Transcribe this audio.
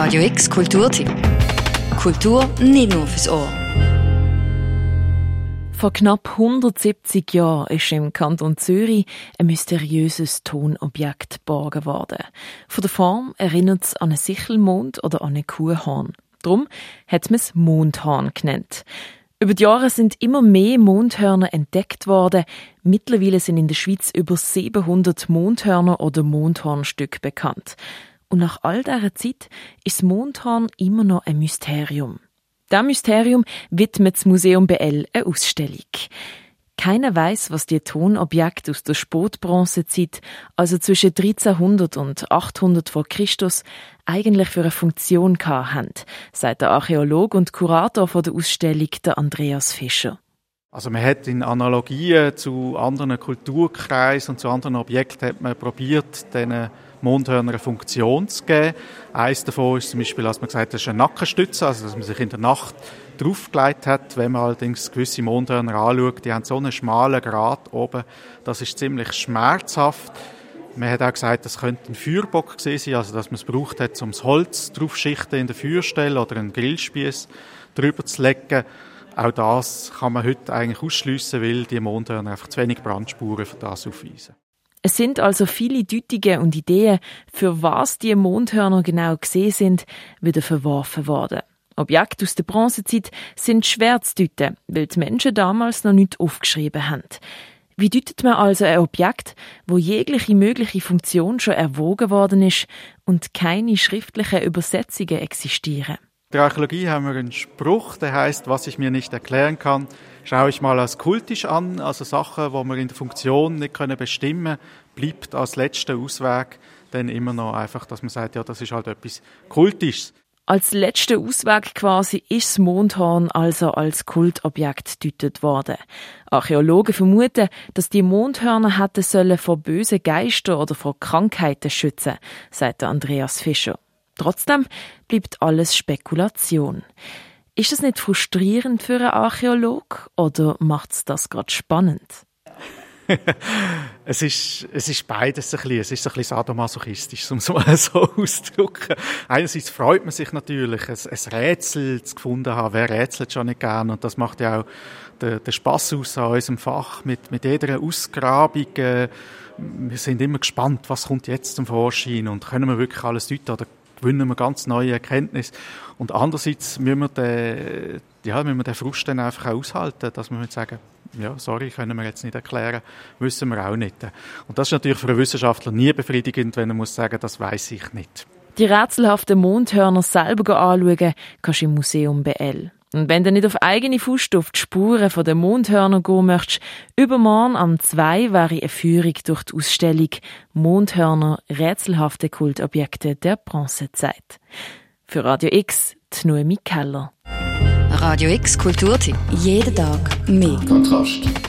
Radio X Kulturtipp. Kultur nicht nur fürs Ohr. Vor knapp 170 Jahren ist im Kanton Zürich ein mysteriöses Tonobjekt geborgen worden. Von der Form erinnert es an einen Sichelmond oder an einen Kuhhahn. Darum hat man es Mondhahn genannt. Über die Jahre sind immer mehr Mondhörner entdeckt worden. Mittlerweile sind in der Schweiz über 700 Mondhörner oder Mondhornstücke bekannt. Und nach all dieser Zeit ist das Mondhorn immer noch ein Mysterium. Dem Mysterium widmet das Museum BL eine Ausstellung. Keiner weiß, was die Tonobjekte aus der Spätbronzezeit, also zwischen 1300 und 800 vor Christus, eigentlich für eine Funktion haben, sagt der Archäologe und Kurator der Ausstellung, der Andreas Fischer. Also man hat in Analogien zu anderen Kulturkreisen und zu anderen Objekten hat man probiert, diesen Mondhörner eine Funktion zu geben. Eines davon ist zum Beispiel, dass man gesagt hat, das ist eine Nackenstütze, also dass man sich in der Nacht draufgelegt hat. Wenn man allerdings gewisse Mondhörner anschaut, die haben so einen schmalen Grat oben, das ist ziemlich schmerzhaft. Man hat auch gesagt, das könnte ein Feuerbock gewesen sein, also dass man es braucht hat, um das Holz draufschichten in der Feuerstelle oder einen Grillspieß drüber zu legen. Auch das kann man heute eigentlich ausschliessen, weil die Mondhörner einfach zu wenig Brandspuren für das aufweisen. Es sind also viele Deutungen und Ideen, für was die Mondhörner genau gesehen sind, wieder verworfen worden. Objekte aus der Bronzezeit sind schwer zu deuten, weil die Menschen damals noch nicht aufgeschrieben haben. Wie deutet man also ein Objekt, wo jegliche mögliche Funktion schon erwogen worden ist und keine schriftlichen Übersetzungen existieren? In der Archäologie haben wir einen Spruch, der heißt, was ich mir nicht erklären kann, schaue ich mal als kultisch an, also Sachen, wo wir in der Funktion nicht können bestimmen, bleibt als letzter Ausweg dann immer noch einfach, dass man sagt, ja, das ist halt etwas Kultisches. Als letzter Ausweg quasi ist das Mondhorn also als Kultobjekt deutet worden. Archäologen vermuten, dass die Mondhörner hätten sollen vor bösen Geistern oder vor Krankheiten schützen, sagt Andreas Fischer. Trotzdem bleibt alles Spekulation. Ist das nicht frustrierend für einen Archäolog oder macht es das gerade spannend? es, ist, es ist beides ein bisschen. Es ist ein bisschen sadomasochistisch, um es mal so auszudrücken. Einerseits freut man sich natürlich, ein, ein Rätsel zu gefunden haben. Wer rätselt schon nicht gern? Und das macht ja auch den, den Spass aus an unserem Fach. Mit, mit jeder Ausgrabung, äh, wir sind immer gespannt, was kommt jetzt zum Vorschein und können wir wirklich alles deuten oder gewinnen wir ganz neue Erkenntnisse. Und andererseits müssen wir den, ja, müssen wir den Frust dann einfach auch aushalten, dass wir sagen, ja, sorry, können wir jetzt nicht erklären, wissen wir auch nicht. Und das ist natürlich für einen Wissenschaftler nie befriedigend, wenn er muss sagen, das weiß ich nicht. Die rätselhaften Mondhörner selber anschauen kannst du im Museum BL. Und wenn du nicht auf eigene Faust auf die Spuren der Mondhörner gehen möchtest, übermorgen am 2 wäre eine Führung durch die Ausstellung Mondhörner, rätselhafte Kultobjekte der Bronzezeit. Für Radio X, die Noemi Keller. Radio X Kulturtipp. Jeden Tag mehr. Kontrast.